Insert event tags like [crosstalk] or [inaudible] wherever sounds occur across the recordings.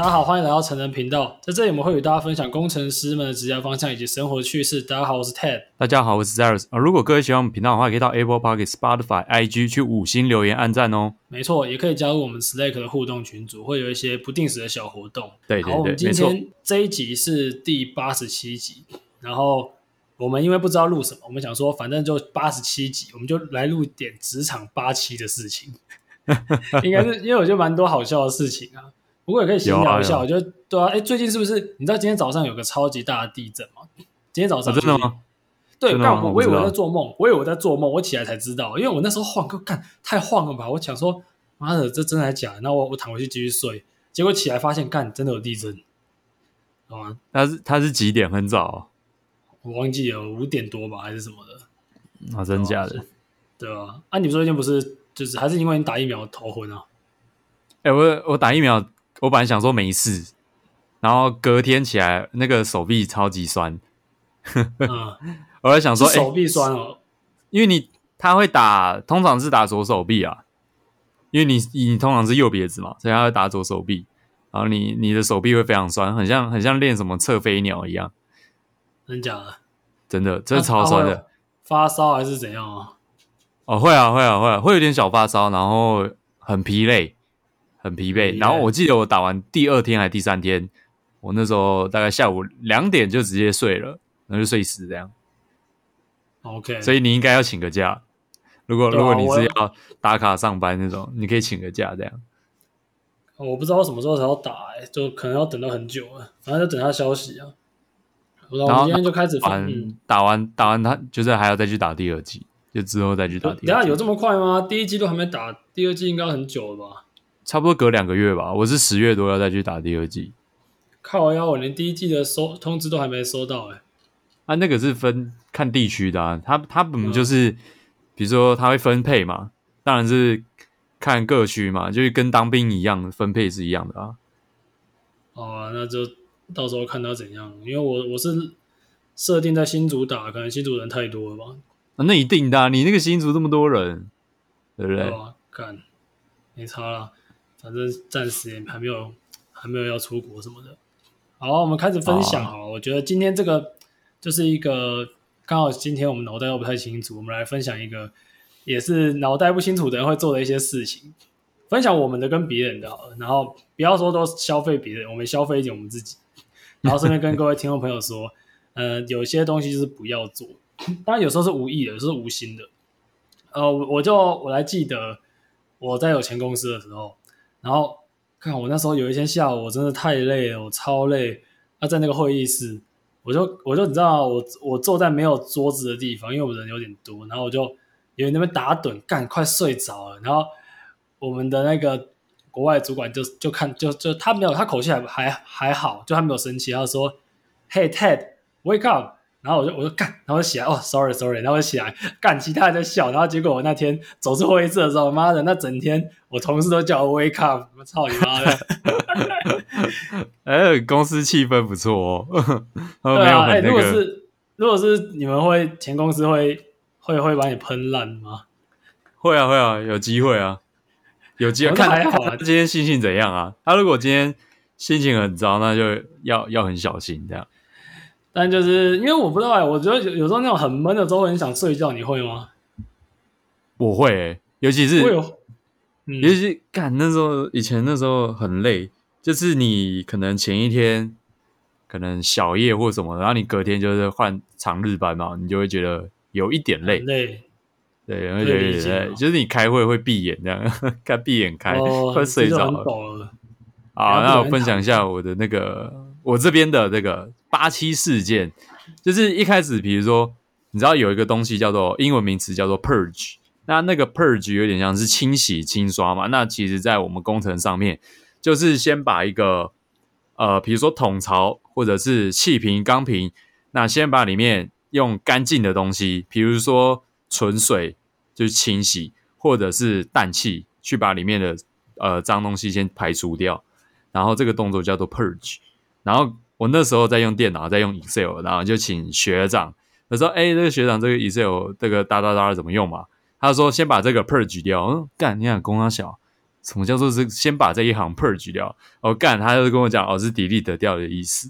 大家好，欢迎来到成人频道。在这里，我们会与大家分享工程师们的职业方向以及生活趣事。大家好，我是 Ted。大家好，我是 Zeros。啊，如果各位喜欢我们频道的话，可以到 Apple Podcast、Spotify、IG 去五星留言、按赞哦。没错，也可以加入我们 Slack 的互动群组，会有一些不定时的小活动。对对对，好，我们今天这一集是第八十七集。然后我们因为不知道录什么，我们想说，反正就八十七集，我们就来录点职场八七的事情。[laughs] 应该是因为我觉得蛮多好笑的事情啊。不过也可以闲聊一下，我觉得对啊，哎，最近是不是你知道今天早上有个超级大的地震吗？今天早上、啊、真的吗？对，但我我以为我在做梦，我以为我在做梦，我起来才知道，因为我那时候晃，干太晃了吧！我想说，妈的，这真的还假的？那我我躺回去继续睡，结果起来发现，干真的有地震，好吗？它是它是几点？很早、哦，我忘记了，五点多吧，还是什么的？啊，真假的？对啊，啊，你说最近不是就是还是因为你打疫苗头昏啊？哎，我我打疫苗。我本来想说没事，然后隔天起来那个手臂超级酸，嗯、我在想说手臂酸哦，因为你他会打，通常是打左手臂啊，因为你你通常是右撇子嘛，所以他会打左手臂，然后你你的手臂会非常酸，很像很像练什么侧飞鸟一样，真假的？真的，真的超酸的，发烧还是怎样啊？哦，会啊会啊会啊，会有点小发烧，然后很疲累。很疲惫，然后我记得我打完第二天还是第三天，我那时候大概下午两点就直接睡了，然后就睡死这样。OK，所以你应该要请个假。如果、啊、如果你是要打卡上班那种，你可以请个假这样。我不知道什么时候才要打、欸，就可能要等到很久了，反正就等他消息啊。然后我今天就开始打打完打完他就是还要再去打第二季，就之后再去打第二季。等下有这么快吗？第一季都还没打，第二季应该很久了吧？差不多隔两个月吧，我是十月多要再去打第二季。靠腰，我连第一季的收通知都还没收到哎、欸。啊，那个是分看地区的啊，他他本来就是，嗯、比如说他会分配嘛，当然是看各区嘛，就是跟当兵一样，分配是一样的啊。哦啊，那就到时候看他怎样，因为我我是设定在新竹打，可能新竹人太多了吧。啊，那一定的、啊，你那个新竹这么多人，对不对？看、啊，没差了。反正暂时也还没有，还没有要出国什么的。好，我们开始分享好了。Oh. 我觉得今天这个就是一个刚好今天我们脑袋都不太清楚，我们来分享一个也是脑袋不清楚的人会做的一些事情，分享我们的跟别人的好了。然后不要说都消费别人，我们消费一点我们自己。然后顺便跟各位听众朋友说，[laughs] 呃，有些东西就是不要做，当然有时候是无意的，有时候是无心的。呃，我就我来记得我在有钱公司的时候。然后看我那时候有一天下午，我真的太累了，我超累。那、啊、在那个会议室，我就我就你知道，我我坐在没有桌子的地方，因为我人有点多。然后我就因为那边打盹，干快睡着了。然后我们的那个国外主管就就看就就他没有他口气还还还好，就他没有生气，他说：“Hey Ted，wake up。”然后我就我就干，然后我就起来哦，sorry sorry，然后我就起来干，其他人在笑，然后结果我那天走出会议室的时候，妈的，那整天我同事都叫我 wake up，我操你妈的！哎，[laughs] 公司气氛不错哦。对啊，哎、那个，如果是如果是你们会前公司会会会把你喷烂吗？会啊会啊，有机会啊，有机会看还好啊。今天心情怎样啊？他如果今天心情很糟，那就要要很小心这样。但就是因为我不知道哎，我觉得有有时候那种很闷的时候很想睡觉，你会吗？我会、欸，尤其是，嗯、尤其是干那时候，以前那时候很累，就是你可能前一天可能小夜或什么，然后你隔天就是换长日班嘛，你就会觉得有一点累，累，对，会觉得有点累，就是你开会会闭眼这样，[laughs] 看闭眼开，哦、快睡着了。好，那我分享一下我的那个。我这边的这个八七事件，就是一开始，比如说，你知道有一个东西叫做英文名词叫做 purge，那那个 purge 有点像是清洗、清刷嘛。那其实，在我们工程上面，就是先把一个呃，比如说桶槽或者是气瓶、钢瓶，那先把里面用干净的东西，比如说纯水，就是清洗，或者是氮气，去把里面的呃脏东西先排除掉，然后这个动作叫做 purge。然后我那时候在用电脑，在用 Excel，然后就请学长，他说：“哎，这个学长，这个 Excel 这个哒哒哒怎么用嘛？”他说：“先把这个 purge 掉。”嗯，干，你想工商小，什么叫做是先把这一行 purge 掉？哦，干，他就跟我讲，哦，是 delete 掉的意思，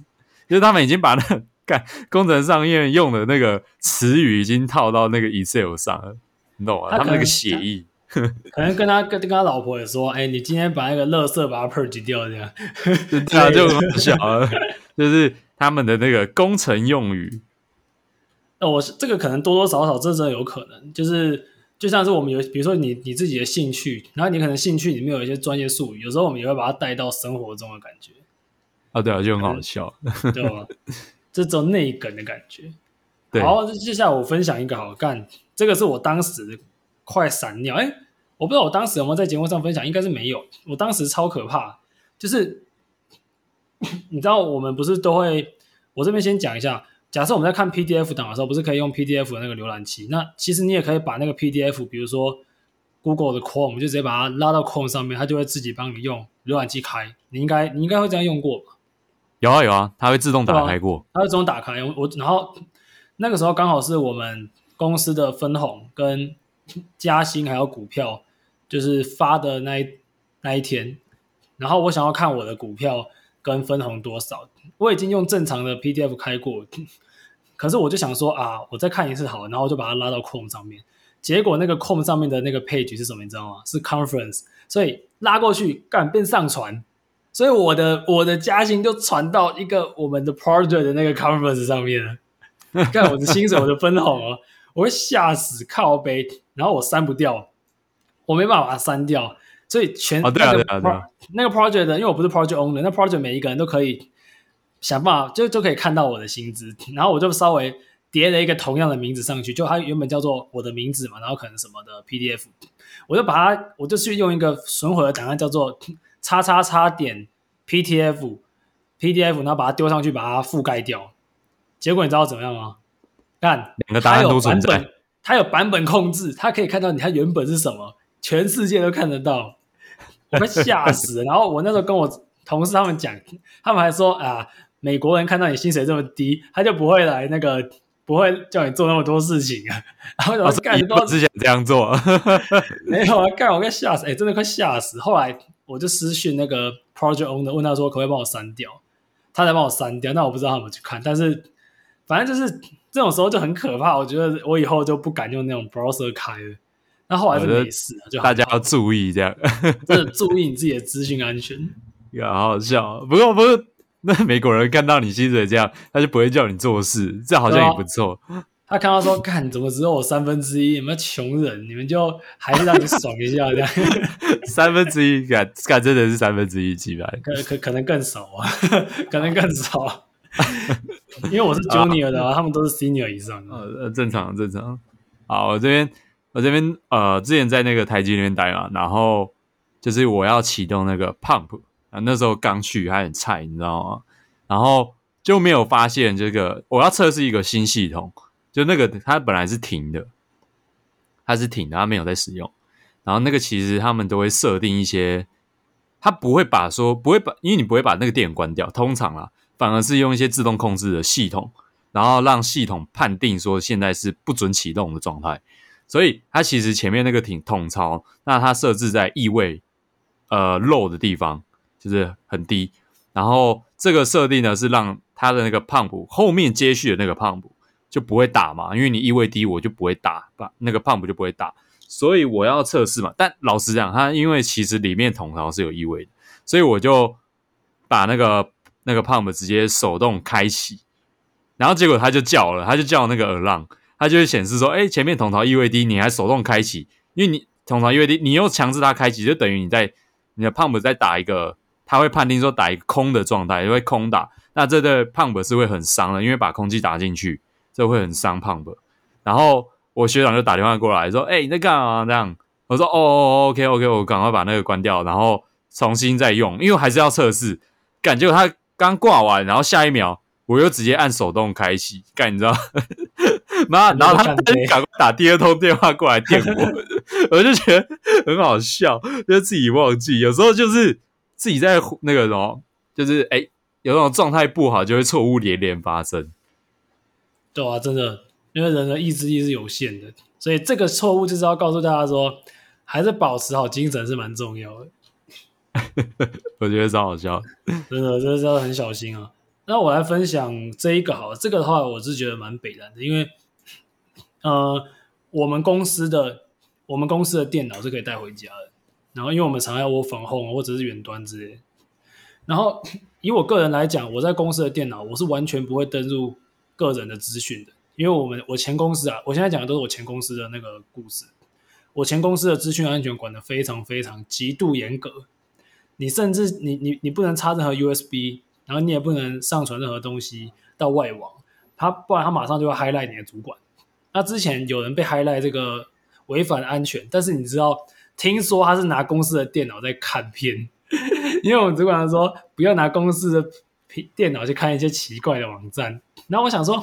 就是他们已经把那个干工程上面用的那个词语已经套到那个 Excel 上了，你懂吗？他，他们那个协议，[laughs] 可能跟他跟跟他老婆也说，哎，你今天把那个垃圾把它 purge 掉，这样，对啊，就很小，就是他们的那个工程用语。哦，我这个可能多多少少这真的有可能，就是。就像是我们有，比如说你你自己的兴趣，然后你可能兴趣里面有一些专业术语，有时候我们也会把它带到生活中的感觉。啊，对啊，就很好笑，对吧？这种内梗的感觉。[laughs] 对。好，接下来我分享一个好干，这个是我当时快闪尿，哎，我不知道我当时有没有在节目上分享，应该是没有。我当时超可怕，就是你知道我们不是都会，我这边先讲一下。假设我们在看 PDF 档的时候，不是可以用 PDF 的那个浏览器？那其实你也可以把那个 PDF，比如说 Google 的 Chrome，就直接把它拉到 Chrome 上面，它就会自己帮你用浏览器开。你应该你应该会这样用过吧？有啊有啊，它会自动打开过。啊、它会自动打开。我然后那个时候刚好是我们公司的分红跟加薪还有股票就是发的那一那一天，然后我想要看我的股票跟分红多少。我已经用正常的 PDF 开过，[laughs] 可是我就想说啊，我再看一次好，然后就把它拉到 Chrome 上面。结果那个 Chrome 上面的那个 page 是什么，你知道吗？是 Conference，所以拉过去干变上传，所以我的我的加薪就传到一个我们的 project 的那个 Conference 上面了。看我的薪水，我的分红哦，我会吓死靠背，然后我删不掉，我没办法把它删掉，所以全那个、哦、对啊对啊那个 project 的，因为我不是 project owner，那 project 每一个人都可以。想办法就就可以看到我的薪资，然后我就稍微叠了一个同样的名字上去，就它原本叫做我的名字嘛，然后可能什么的 PDF，我就把它，我就去用一个损毁的档案叫做叉叉叉点 PTF，PDF，然后把它丢上去，把它覆盖掉。结果你知道怎么样吗？看两个答案都存在，它有版本控制，它可以看到你它原本是什么，全世界都看得到，我快吓死了。然后我那时候跟我同事他们讲，他们还说啊。美国人看到你薪水这么低，他就不会来那个，不会叫你做那么多事情啊。然后我干，我只想这样做，[laughs] 没有啊，干我快吓死，哎、欸，真的快吓死。后来我就私讯那个 project owner，问他说可不可以帮我删掉，他才帮我删掉。那我不知道他们去看，但是反正就是这种时候就很可怕。我觉得我以后就不敢用那种 browser 开了。那后来是没事，就大家要注意这样，[laughs] 真的注意你自己的资讯安全。[laughs] 呀，好好笑，不过不是。那美国人看到你薪水这样，他就不会叫你做事，这好像也不错。他看到说，看怎么只有我三分之一，有没有穷人？你们就还是让你爽一下这样。[laughs] 三分之一，敢敢真的是三分之一几百？可可可能更少啊，可能更少。[laughs] 因为我是 junior 的，啊，他们都是 senior 以上的。呃，正常正常。好，我这边我这边呃，之前在那个台积那边待嘛，然后就是我要启动那个 pump。啊，那时候刚去还很菜，你知道吗？然后就没有发现这个，我要测试一个新系统，就那个它本来是停的，它是停的，它没有在使用。然后那个其实他们都会设定一些，它不会把说不会把，因为你不会把那个电源关掉，通常啊，反而是用一些自动控制的系统，然后让系统判定说现在是不准启动的状态。所以它其实前面那个挺统槽，那它设置在异味呃 low 的地方。就是很低，然后这个设定呢是让它的那个 pump 后面接续的那个 pump 就不会打嘛，因为你异味低，我就不会打，把那个 pump 就不会打，所以我要测试嘛。但老实讲，它因为其实里面统槽是有异味的，所以我就把那个那个 pump 直接手动开启，然后结果它就叫了，它就叫那个 alarm，它就会显示说，哎，前面统槽异位低，你还手动开启，因为你统槽异位低，你又强制它开启，就等于你在你的 pump 在打一个。他会判定说打一个空的状态，因为空打，那这对 pump 是会很伤的，因为把空气打进去，这会很伤 pump。然后我学长就打电话过来说：“哎、欸，你在干嘛？”这样我说：“哦哦，OK OK，我赶快把那个关掉，然后重新再用，因为还是要测试。”感觉他刚挂完，然后下一秒我又直接按手动开启，干你知道？[laughs] 妈，然后他赶快打第二通电话过来电我，[laughs] 我就觉得很好笑，就自己忘记，有时候就是。自己在那个什么，就是哎，有那种状态不好，就会错误连连发生。对啊，真的，因为人的意志力是有限的，所以这个错误就是要告诉大家说，还是保持好精神是蛮重要的。[laughs] 我觉得超好笑，真的，真的要很小心啊。那我来分享这一个好了，这个的话我是觉得蛮北烂的，因为呃，我们公司的我们公司的电脑是可以带回家的，然后因为我们常要 work from home 或者是远端之类，然后 [coughs] 以我个人来讲，我在公司的电脑我是完全不会登入个人的资讯的，因为我们我前公司啊，我现在讲的都是我前公司的那个故事，我前公司的资讯安全管得非常非常极度严格，你甚至你你你不能插任何 USB。然后你也不能上传任何东西到外网，他不然他马上就会 highlight 你的主管。那之前有人被 highlight 这个违反安全，但是你知道，听说他是拿公司的电脑在看片，[laughs] 因为我们主管说不要拿公司的电脑去看一些奇怪的网站。然后我想说，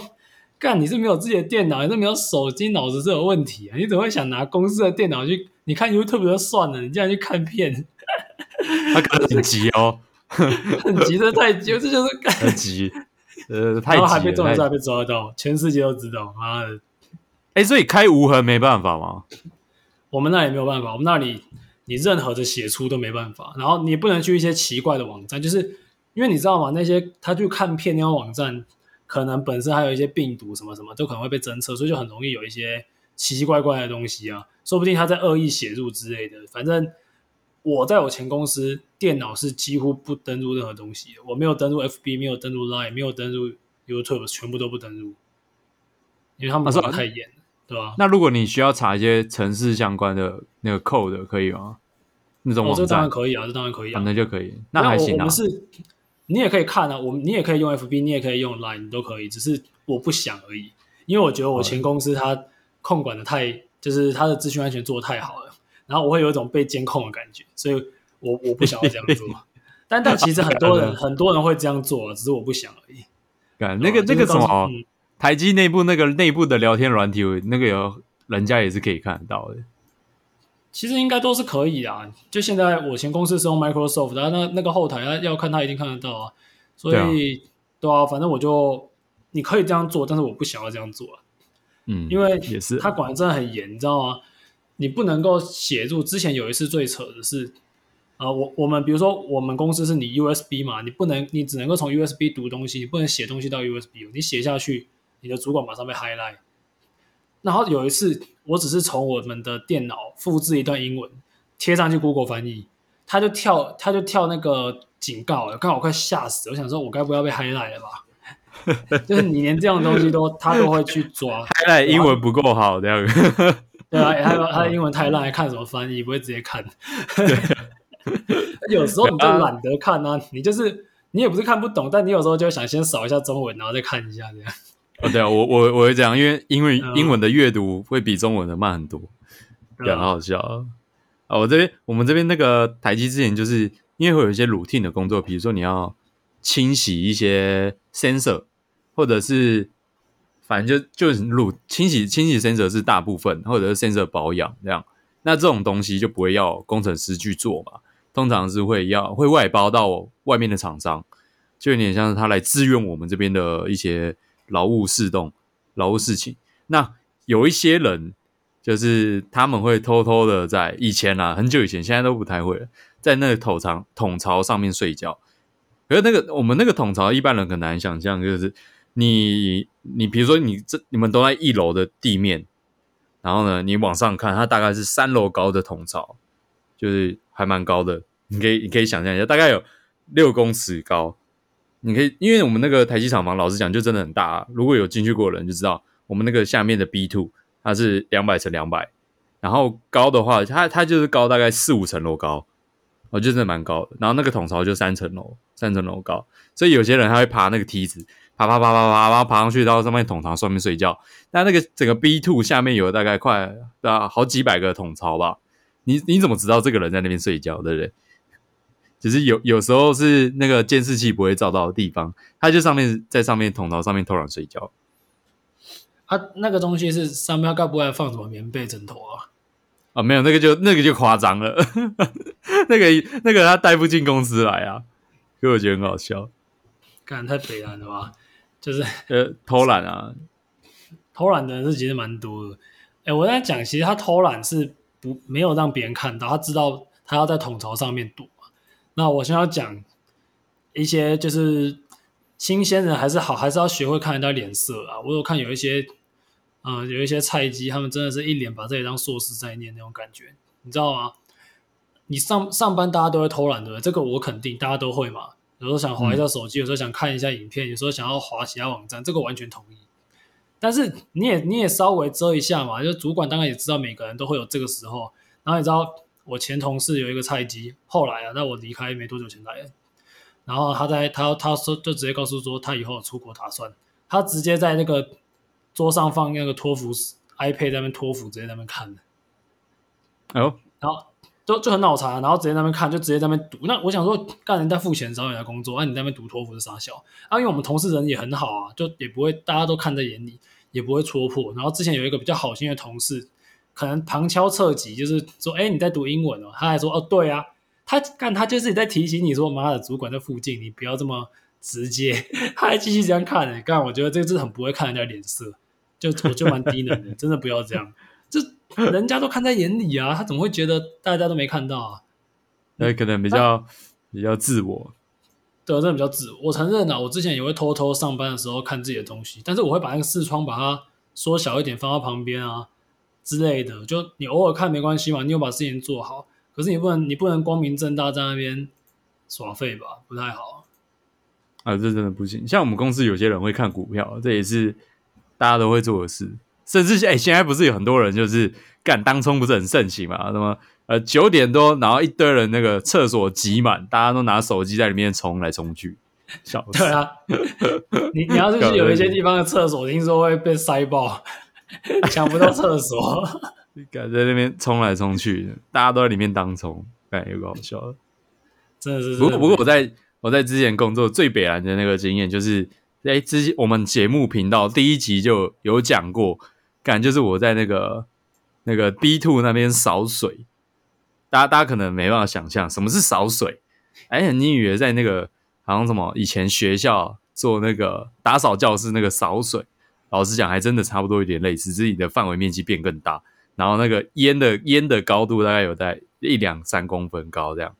干你是没有自己的电脑，你是没有手机，脑子是有问题啊？你怎么会想拿公司的电脑去？你看 YouTube 就算了，你竟然去看片？[laughs] 他可能很急哦。[laughs] 很急的太急，这就是很急，呃，太急了，然后还被抓到，还被抓到，全世界都知道，妈的！哎，所以开无痕没办法吗？我们那里没有办法，我们那里你任何的写出都没办法，然后你不能去一些奇怪的网站，就是因为你知道吗？那些他去看片那种网站，可能本身还有一些病毒什么什么，都可能会被侦测，所以就很容易有一些奇奇怪怪的东西啊，说不定他在恶意写入之类的，反正。我在我前公司电脑是几乎不登录任何东西，我没有登录 FB，没有登录 Line，没有登录 YouTube，全部都不登录，因为他们管太严，啊、对吧？那如果你需要查一些城市相关的那个 code，可以吗？那种网站、哦、这当然可以啊，这当然可以啊，那就可以。那还行啊。我们是，你也可以看啊，我们你也可以用 FB，你也可以用 Line，你都可以，只是我不想而已。因为我觉得我前公司它控管的太，嗯、就是它的资讯安全做的太好了。然后我会有一种被监控的感觉，所以我我不想要这样做。[laughs] 但但其实很多人 [laughs] 很多人会这样做，只是我不想而已。干那个那个什么，嗯、台积内部那个内部的聊天软体，那个有人家也是可以看得到的。其实应该都是可以啊。就现在我前公司是用 Microsoft，然后那那个后台要要看他一定看得到啊。所以对啊，对啊，反正我就你可以这样做，但是我不想要这样做啊。嗯，因为也是他管的真的很严，你知道吗？你不能够写入。之前有一次最扯的是，啊、呃，我我们比如说我们公司是你 USB 嘛，你不能，你只能够从 USB 读东西，你不能写东西到 USB，你写下去，你的主管马上被 highlight。然后有一次，我只是从我们的电脑复制一段英文贴上去 Google 翻译，他就跳，他就跳那个警告了，刚好我快吓死，我想说，我该不要被 highlight 了吧？[laughs] 就是你连这样东西都他都会去抓，[laughs] highlight 英文不够好这样。[laughs] 对啊，还有他 [laughs] 的英文太烂，还看什么翻译？不会直接看。对 [laughs] 有时候你就懒得看啊，你就是你也不是看不懂，但你有时候就想先扫一下中文，然后再看一下这样。哦，对啊，我我我会这样，因为因为英文的阅读会比中文的慢很多，对，很好笑啊。啊，我这边我们这边那个台积之前就是因为会有一些 routine 的工作，比如说你要清洗一些 sensor，或者是。反正就就是录清洗清洗 sensor 是大部分，或者是 sensor 保养这样。那这种东西就不会要工程师去做嘛，通常是会要会外包到外面的厂商，就有点像是他来支援我们这边的一些劳务事动、劳务事情。那有一些人就是他们会偷偷的在以前啊，很久以前，现在都不太会了，在那个桶槽桶槽上面睡觉。可是那个我们那个桶槽，一般人很难想象，就是。你你比如说你这你们都在一楼的地面，然后呢，你往上看，它大概是三楼高的筒槽，就是还蛮高的。你可以你可以想象一下，大概有六公尺高。你可以，因为我们那个台积厂房，老实讲就真的很大啊。如果有进去过的人就知道，我们那个下面的 B two 它是两百乘两百，然后高的话，它它就是高大概四五层楼高，哦，就真的蛮高的。然后那个桶槽就三层楼，三层楼高，所以有些人他会爬那个梯子。爬爬爬爬爬，然后爬上去到上面桶槽上面睡觉。那那个整个 B two 下面有大概快啊好几百个桶槽吧？你你怎么知道这个人在那边睡觉，对不对？只是有有时候是那个监视器不会照到的地方，他就上面在上面桶槽上面偷懒睡觉。他、啊、那个东西是上面该不会放什么棉被枕头啊？啊，没有，那个就那个就夸张了。那个那个他带不进公司来啊，所以我觉得很好笑。干太北烂了吧？就是呃偷懒啊，偷懒的人是其实蛮多的。哎、欸，我在讲，其实他偷懒是不没有让别人看到，他知道他要在统筹上面躲嘛。那我先要讲一些，就是新鲜人还是好，还是要学会看人家脸色啊。我有看有一些，嗯、呃，有一些菜鸡，他们真的是一脸把自己当硕士在念那种感觉，你知道吗？你上上班大家都会偷懒的，这个我肯定大家都会嘛。有时候想划一下手机，嗯、有时候想看一下影片，有时候想要划其他网站，这个完全同意。但是你也你也稍微遮一下嘛，就主管当然也知道每个人都会有这个时候。然后你知道我前同事有一个菜鸡，后来啊，那我离开没多久前来的，然后他在他他说就直接告诉说他以后有出国打算，他直接在那个桌上放那个托福 iPad 在那边托福直接在那边看的。哦，然后。就就很脑残，然后直接在那边看，就直接在那边读。那我想说，干人家付钱找你来工作，那、你在那边读托福是傻笑？啊，因为我们同事人也很好啊，就也不会大家都看在眼里，也不会戳破。然后之前有一个比较好心的同事，可能旁敲侧击，就是说，哎，你在读英文哦？他还说，哦，对啊，他干他就是在提醒你说，妈的，主管在附近，你不要这么直接。[laughs] 他还继续这样看呢，干，我觉得这个是很不会看人家脸色，就我就蛮低能的，真的不要这样。[laughs] 就 [laughs] 人家都看在眼里啊，他怎么会觉得大家都没看到啊？那可能比较比较自我，对，真的比较自我。我承认啊，我之前也会偷偷上班的时候看自己的东西，但是我会把那个视窗把它缩小一点，放到旁边啊之类的。就你偶尔看没关系嘛，你有把事情做好。可是你不能，你不能光明正大在那边耍废吧？不太好啊，这真的不行。像我们公司有些人会看股票，这也是大家都会做的事。甚至哎、欸，现在不是有很多人就是干当冲不是很盛行嘛？什么呃九点多，然后一堆人那个厕所挤满，大家都拿手机在里面冲来冲去，[laughs] 笑死。对啊，你你要是去有一些地方的厕所，听说会被塞爆，[laughs] 抢不到厕所，敢在那边冲来冲去，大家都在里面当冲，感有个好笑的，真的是。不过不过我在我在之前工作最北蓝的那个经验就是，哎，之前我们节目频道第一集就有讲过。感就是我在那个那个 B two 那边扫水，大家大家可能没办法想象什么是扫水。哎，你以为在那个好像什么以前学校做那个打扫教室那个扫水，老实讲还真的差不多有点类似，只是你的范围面积变更大，然后那个烟的烟的高度大概有在一两三公分高，这样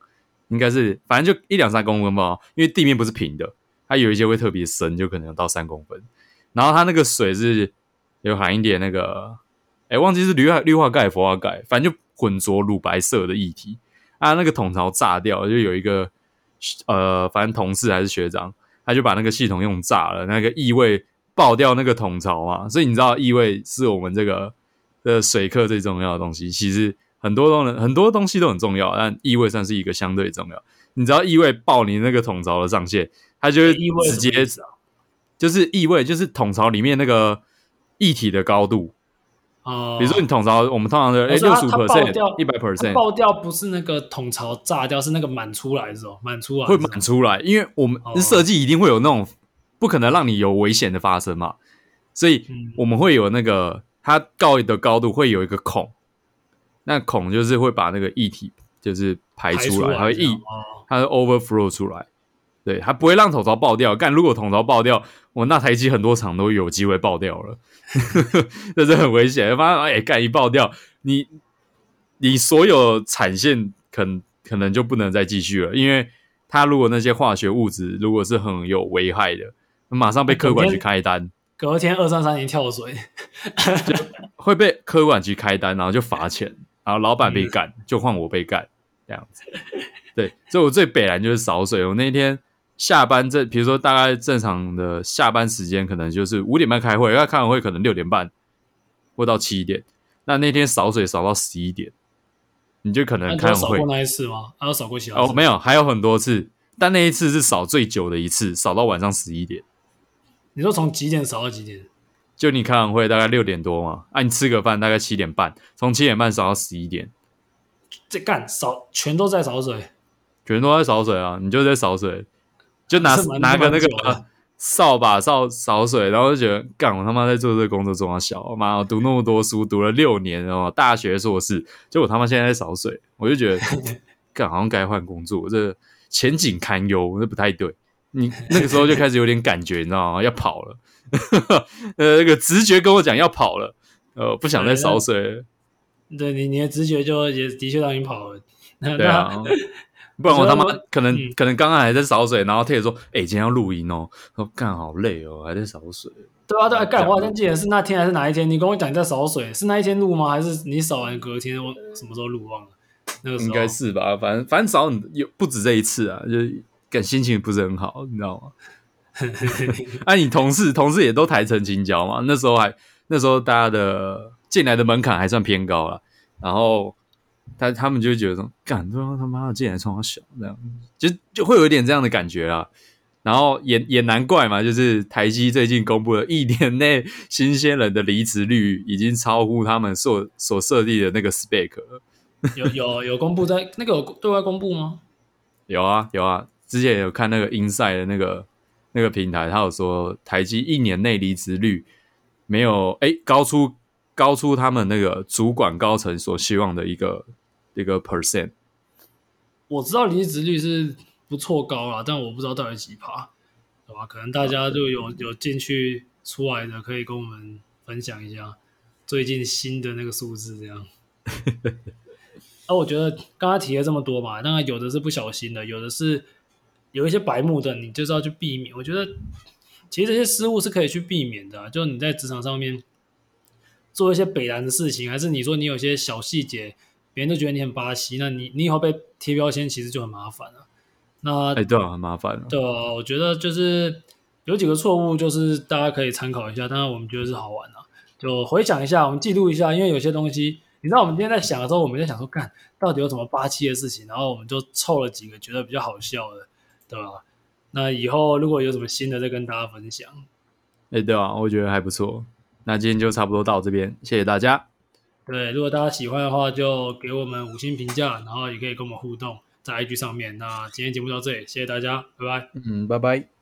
应该是反正就一两三公分吧，因为地面不是平的，它有一些会特别深，就可能到三公分，然后它那个水是。有含一点那个，哎，忘记是氯化氯化钙、氟化钙，反正就混浊乳白色的液体啊。那个桶槽炸掉，就有一个呃，反正同事还是学长，他就把那个系统用炸了，那个异味爆掉那个桶槽啊。所以你知道，异味是我们这个的水课最重要的东西。其实很多东西很多东西都很重要，但异味算是一个相对重要。你知道异味爆你那个桶槽的上限，它就会直接就是异味，就是桶槽里面那个。液体的高度哦，比如说你桶槽，我们通常的哎六十 percent、一百 percent 爆掉，不是那个桶槽炸掉，是那个满出来的时候，满出来会满出来，因为我们设计一定会有那种不可能让你有危险的发生嘛，所以我们会有那个它高的高度会有一个孔，那孔就是会把那个液体就是排出来，它会溢，它会 overflow 出来。对，它不会让桶槽爆掉。但，如果桶槽爆掉，我那台机很多厂都有机会爆掉了，这是很危险。发现哎，干一爆掉，你你所有产线可能可能就不能再继续了，因为它如果那些化学物质如果是很有危害的，马上被科管局开单。隔天二三三零跳水，就 [laughs] 会被科管局开单，然后就罚钱，然后老板被干，就换我被干，这样子。对，所以我最北然就是扫水。我那天。下班这，比如说大概正常的下班时间，可能就是五点半开会，要开完会可能六点半或到七点。那那天扫水扫到十一点，你就可能开完会。扫过那一次吗？还有扫过其他？哦，没有，还有很多次，但那一次是扫最久的一次，扫到晚上十一点。你说从几点扫到几点？就你开完会大概六点多嘛，啊，你吃个饭大概七点半，从七点半扫到十一点。这干扫全都在扫水，全都在扫水啊！你就在扫水。就拿拿个那个扫把扫扫水，然后就觉得干我他妈在做这个工作这么小，妈我读那么多书，读了六年然后大学硕士，结果他妈现在在扫水，我就觉得 [laughs] 干好像该换工作，这前景堪忧，这不太对。你那个时候就开始有点感觉，你知道吗？要跑了，呃，那个直觉跟我讲要跑了，呃，不想再扫水了。对你，你的直觉就也的确让你跑了。对啊。不然我他妈可能、嗯、可能刚刚还在扫水，然后他也说：“哎、欸，今天要录音哦。”说干好累哦，还在扫水。对啊，对啊，干！我好像记得是那天还是哪一天？你跟我讲你在扫水，是那一天录吗？还是你扫完隔天？我什么时候录忘了？那个应该是吧。反正反正扫有不止这一次啊，就感心情不是很好，你知道吗？哎、[laughs] 啊，你同事同事也都抬成青椒嘛？那时候还那时候大家的进来的门槛还算偏高了，然后他他们就会觉得说，干，他妈的竟然冲我小，这样就就会有一点这样的感觉啊。然后也也难怪嘛，就是台积最近公布了一年内新鲜人的离职率已经超乎他们所所设立的那个 spec 了。有有有公布在那个有对外公布吗？[laughs] 有啊有啊，之前有看那个 Inside 的那个那个平台，他有说台积一年内离职率没有哎高出高出他们那个主管高层所希望的一个一个 percent。我知道离职率是。不错高了，但我不知道到底几趴，对吧？可能大家就有有进去出来的，可以跟我们分享一下最近新的那个数字，这样。[laughs] 那、啊、我觉得刚刚提了这么多嘛，当然有的是不小心的，有的是有一些白目的，你就是要去避免。我觉得其实这些失误是可以去避免的、啊，就你在职场上面做一些北南的事情，还是你说你有些小细节，别人都觉得你很巴西，那你你以后被贴标签，其实就很麻烦了。那哎，对啊，很麻烦。对啊，我觉得就是有几个错误，就是大家可以参考一下。当然，我们觉得是好玩啊，就回想一下，我们记录一下。因为有些东西，你知道，我们今天在想的时候，我们在想说，干到底有什么八七的事情，然后我们就凑了几个觉得比较好笑的，对吧？那以后如果有什么新的，再跟大家分享。哎，对啊，我觉得还不错。那今天就差不多到这边，谢谢大家。对，如果大家喜欢的话，就给我们五星评价，然后也可以跟我们互动。在 IG 上面，那今天节目到这里，谢谢大家，拜拜。嗯，拜拜。